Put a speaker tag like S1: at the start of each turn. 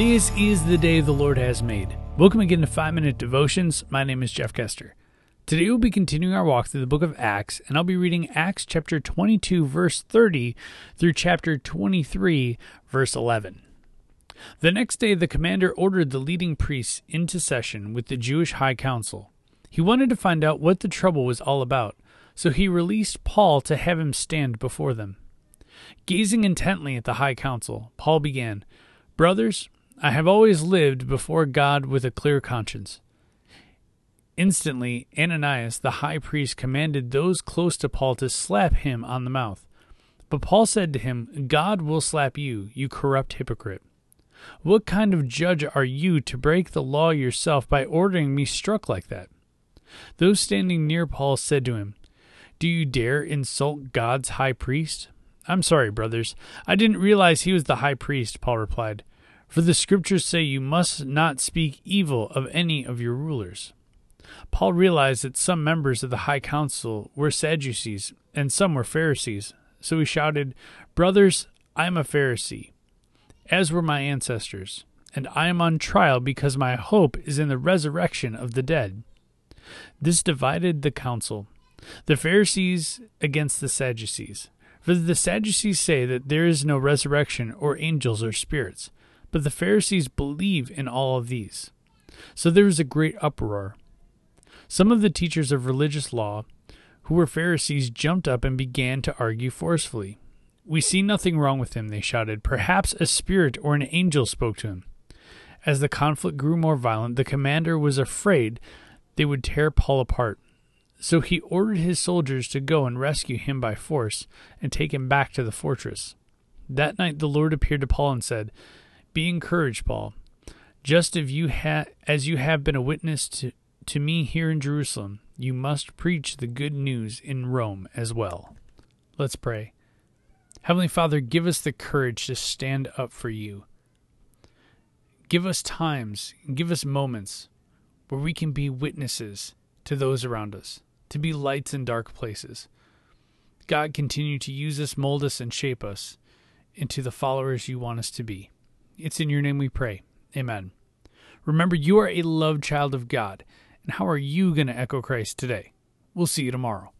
S1: This is the day the Lord has made. Welcome again to 5 Minute Devotions. My name is Jeff Kester. Today we'll be continuing our walk through the book of Acts, and I'll be reading Acts chapter 22, verse 30 through chapter 23, verse 11. The next day, the commander ordered the leading priests into session with the Jewish High Council. He wanted to find out what the trouble was all about, so he released Paul to have him stand before them. Gazing intently at the High Council, Paul began, Brothers, I have always lived before God with a clear conscience. Instantly, Ananias the high priest commanded those close to Paul to slap him on the mouth. But Paul said to him, God will slap you, you corrupt hypocrite. What kind of judge are you to break the law yourself by ordering me struck like that? Those standing near Paul said to him, Do you dare insult God's high priest? I'm sorry, brothers. I didn't realize he was the high priest, Paul replied. For the scriptures say you must not speak evil of any of your rulers. Paul realized that some members of the high council were Sadducees and some were Pharisees. So he shouted, Brothers, I am a Pharisee, as were my ancestors, and I am on trial because my hope is in the resurrection of the dead. This divided the council, the Pharisees against the Sadducees. For the Sadducees say that there is no resurrection or angels or spirits but the Pharisees believe in all of these. So there was a great uproar. Some of the teachers of religious law, who were Pharisees, jumped up and began to argue forcefully. We see nothing wrong with him, they shouted. Perhaps a spirit or an angel spoke to him. As the conflict grew more violent, the commander was afraid they would tear Paul apart. So he ordered his soldiers to go and rescue him by force and take him back to the fortress. That night the Lord appeared to Paul and said, be encouraged, Paul. Just as you, ha- as you have been a witness to, to me here in Jerusalem, you must preach the good news in Rome as well. Let's pray. Heavenly Father, give us the courage to stand up for you. Give us times, give us moments where we can be witnesses to those around us, to be lights in dark places. God, continue to use us, mold us, and shape us into the followers you want us to be. It's in your name we pray. Amen. Remember, you are a loved child of God. And how are you going to echo Christ today? We'll see you tomorrow.